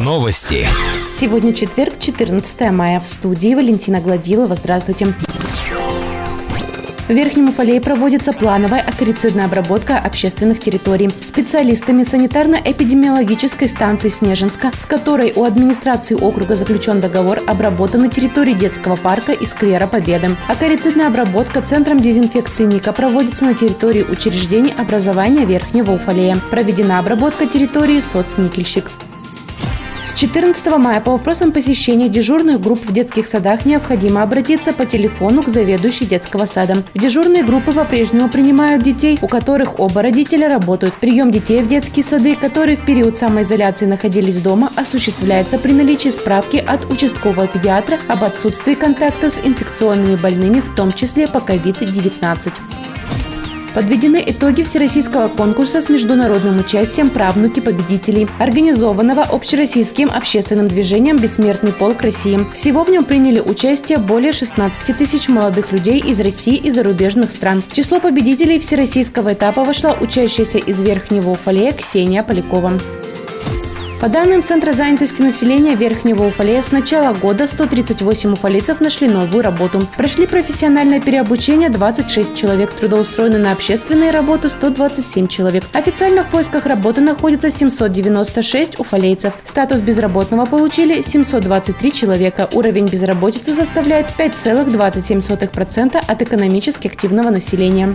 Новости. Сегодня четверг, 14 мая. В студии Валентина Гладилова. Здравствуйте. В Верхнем Уфалее проводится плановая акарицидная обработка общественных территорий. Специалистами санитарно-эпидемиологической станции Снежинска, с которой у администрации округа заключен договор, обработаны территории детского парка и сквера Победы. Акарицидная обработка центром дезинфекции НИКа проводится на территории учреждений образования Верхнего Уфалея. Проведена обработка территории соцникельщик. С 14 мая по вопросам посещения дежурных групп в детских садах необходимо обратиться по телефону к заведующей детского сада. В дежурные группы по-прежнему принимают детей, у которых оба родителя работают. Прием детей в детские сады, которые в период самоизоляции находились дома, осуществляется при наличии справки от участкового педиатра об отсутствии контакта с инфекционными больными, в том числе по COVID-19. Подведены итоги всероссийского конкурса с международным участием «Правнуки победителей», организованного общероссийским общественным движением «Бессмертный полк России». Всего в нем приняли участие более 16 тысяч молодых людей из России и зарубежных стран. В число победителей всероссийского этапа вошла учащаяся из Верхнего Уфалея Ксения Полякова. По данным Центра занятости населения Верхнего Уфалея, с начала года 138 уфалейцев нашли новую работу. Прошли профессиональное переобучение 26 человек, трудоустроены на общественные работы 127 человек. Официально в поисках работы находится 796 уфалейцев. Статус безработного получили 723 человека. Уровень безработицы составляет 5,27% от экономически активного населения.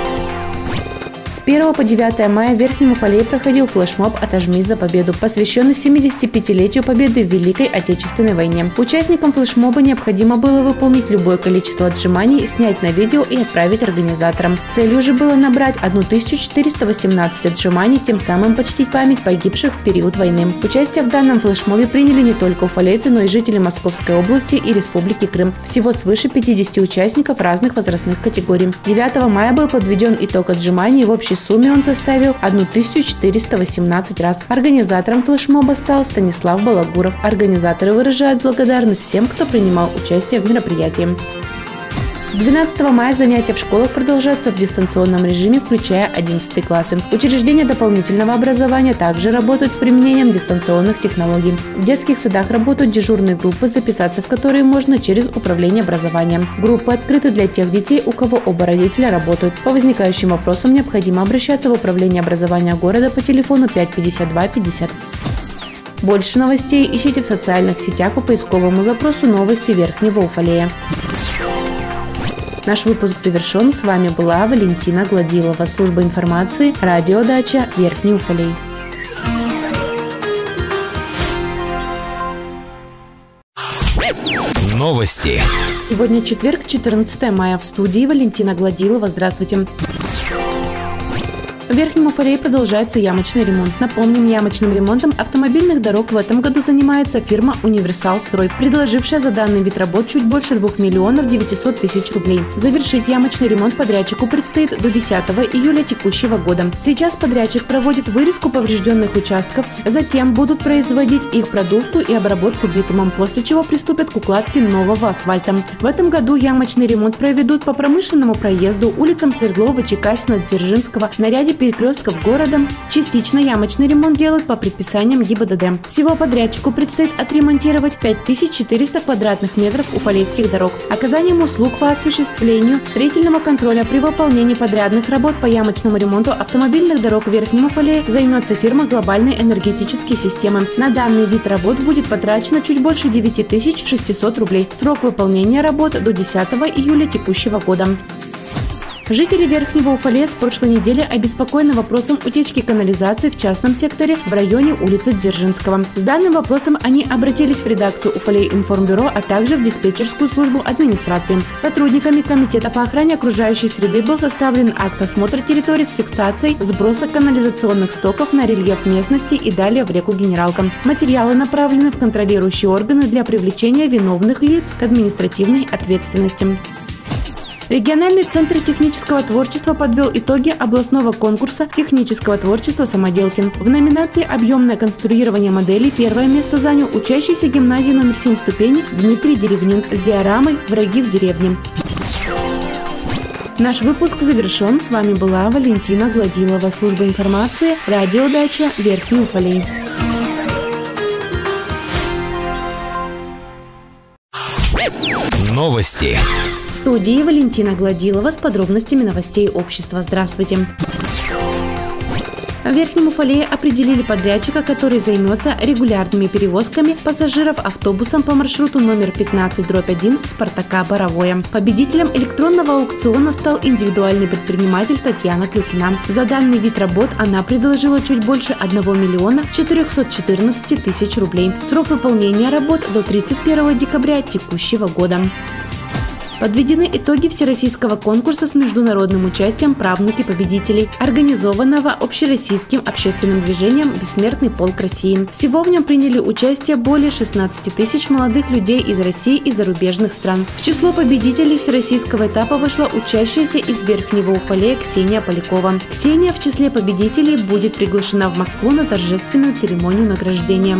1 по 9 мая в Верхнем Уфалее проходил флешмоб «Отожмись за победу», посвященный 75-летию победы в Великой Отечественной войне. Участникам флешмоба необходимо было выполнить любое количество отжиманий, снять на видео и отправить организаторам. Целью же было набрать 1418 отжиманий, тем самым почтить память погибших в период войны. Участие в данном флешмобе приняли не только уфалейцы, но и жители Московской области и Республики Крым. Всего свыше 50 участников разных возрастных категорий. 9 мая был подведен итог отжиманий в общей сумме он составил 1418 раз. Организатором флешмоба стал Станислав Балагуров. Организаторы выражают благодарность всем, кто принимал участие в мероприятии. С 12 мая занятия в школах продолжаются в дистанционном режиме, включая 11 классы. Учреждения дополнительного образования также работают с применением дистанционных технологий. В детских садах работают дежурные группы, записаться в которые можно через управление образованием. Группы открыты для тех детей, у кого оба родителя работают. По возникающим вопросам необходимо обращаться в управление образования города по телефону 552 50. Больше новостей ищите в социальных сетях по поисковому запросу «Новости Верхнего Уфалея». Наш выпуск завершен. С вами была Валентина Гладилова, служба информации, радиодача Верхний Уфалей. Новости. Сегодня четверг, 14 мая. В студии Валентина Гладилова. Здравствуйте. В Верхнем Уфалее продолжается ямочный ремонт. Напомним, ямочным ремонтом автомобильных дорог в этом году занимается фирма «Универсал Строй», предложившая за данный вид работ чуть больше 2 миллионов 900 тысяч рублей. Завершить ямочный ремонт подрядчику предстоит до 10 июля текущего года. Сейчас подрядчик проводит вырезку поврежденных участков, затем будут производить их продувку и обработку битумом, после чего приступят к укладке нового асфальта. В этом году ямочный ремонт проведут по промышленному проезду, улицам Свердлова, Чекасина, Дзержинского, на ряде перекрестков города. Частично ямочный ремонт делают по предписаниям ГИБДД. Всего подрядчику предстоит отремонтировать 5400 квадратных метров уфалейских дорог. Оказанием услуг по осуществлению строительного контроля при выполнении подрядных работ по ямочному ремонту автомобильных дорог Верхнего Уфалея займется фирма «Глобальные энергетические системы». На данный вид работ будет потрачено чуть больше 9600 рублей. Срок выполнения работ до 10 июля текущего года. Жители Верхнего Уфалея с прошлой недели обеспокоены вопросом утечки канализации в частном секторе в районе улицы Дзержинского. С данным вопросом они обратились в редакцию Уфалей информбюро, а также в диспетчерскую службу администрации. Сотрудниками Комитета по охране окружающей среды был составлен акт осмотра территории с фиксацией сброса канализационных стоков на рельеф местности и далее в реку Генералка. Материалы направлены в контролирующие органы для привлечения виновных лиц к административной ответственности. Региональный центр технического творчества подвел итоги областного конкурса технического творчества «Самоделкин». В номинации «Объемное конструирование моделей» первое место занял учащийся гимназии номер 7 ступени Дмитрий Деревнин с диорамой «Враги в деревне». Наш выпуск завершен. С вами была Валентина Гладилова, служба информации, радиодача Верхний Уфалей. Новости. В студии Валентина Гладилова с подробностями новостей общества. Здравствуйте. В Верхнем Уфалее определили подрядчика, который займется регулярными перевозками пассажиров автобусом по маршруту номер 15 дробь 1 Спартака Боровое. Победителем электронного аукциона стал индивидуальный предприниматель Татьяна Клюкина. За данный вид работ она предложила чуть больше 1 миллиона 414 тысяч рублей. Срок выполнения работ до 31 декабря текущего года. Подведены итоги всероссийского конкурса с международным участием «Правнуки победителей», организованного общероссийским общественным движением «Бессмертный полк России». Всего в нем приняли участие более 16 тысяч молодых людей из России и зарубежных стран. В число победителей всероссийского этапа вышла учащаяся из Верхнего Уфалея Ксения Полякова. Ксения в числе победителей будет приглашена в Москву на торжественную церемонию награждения.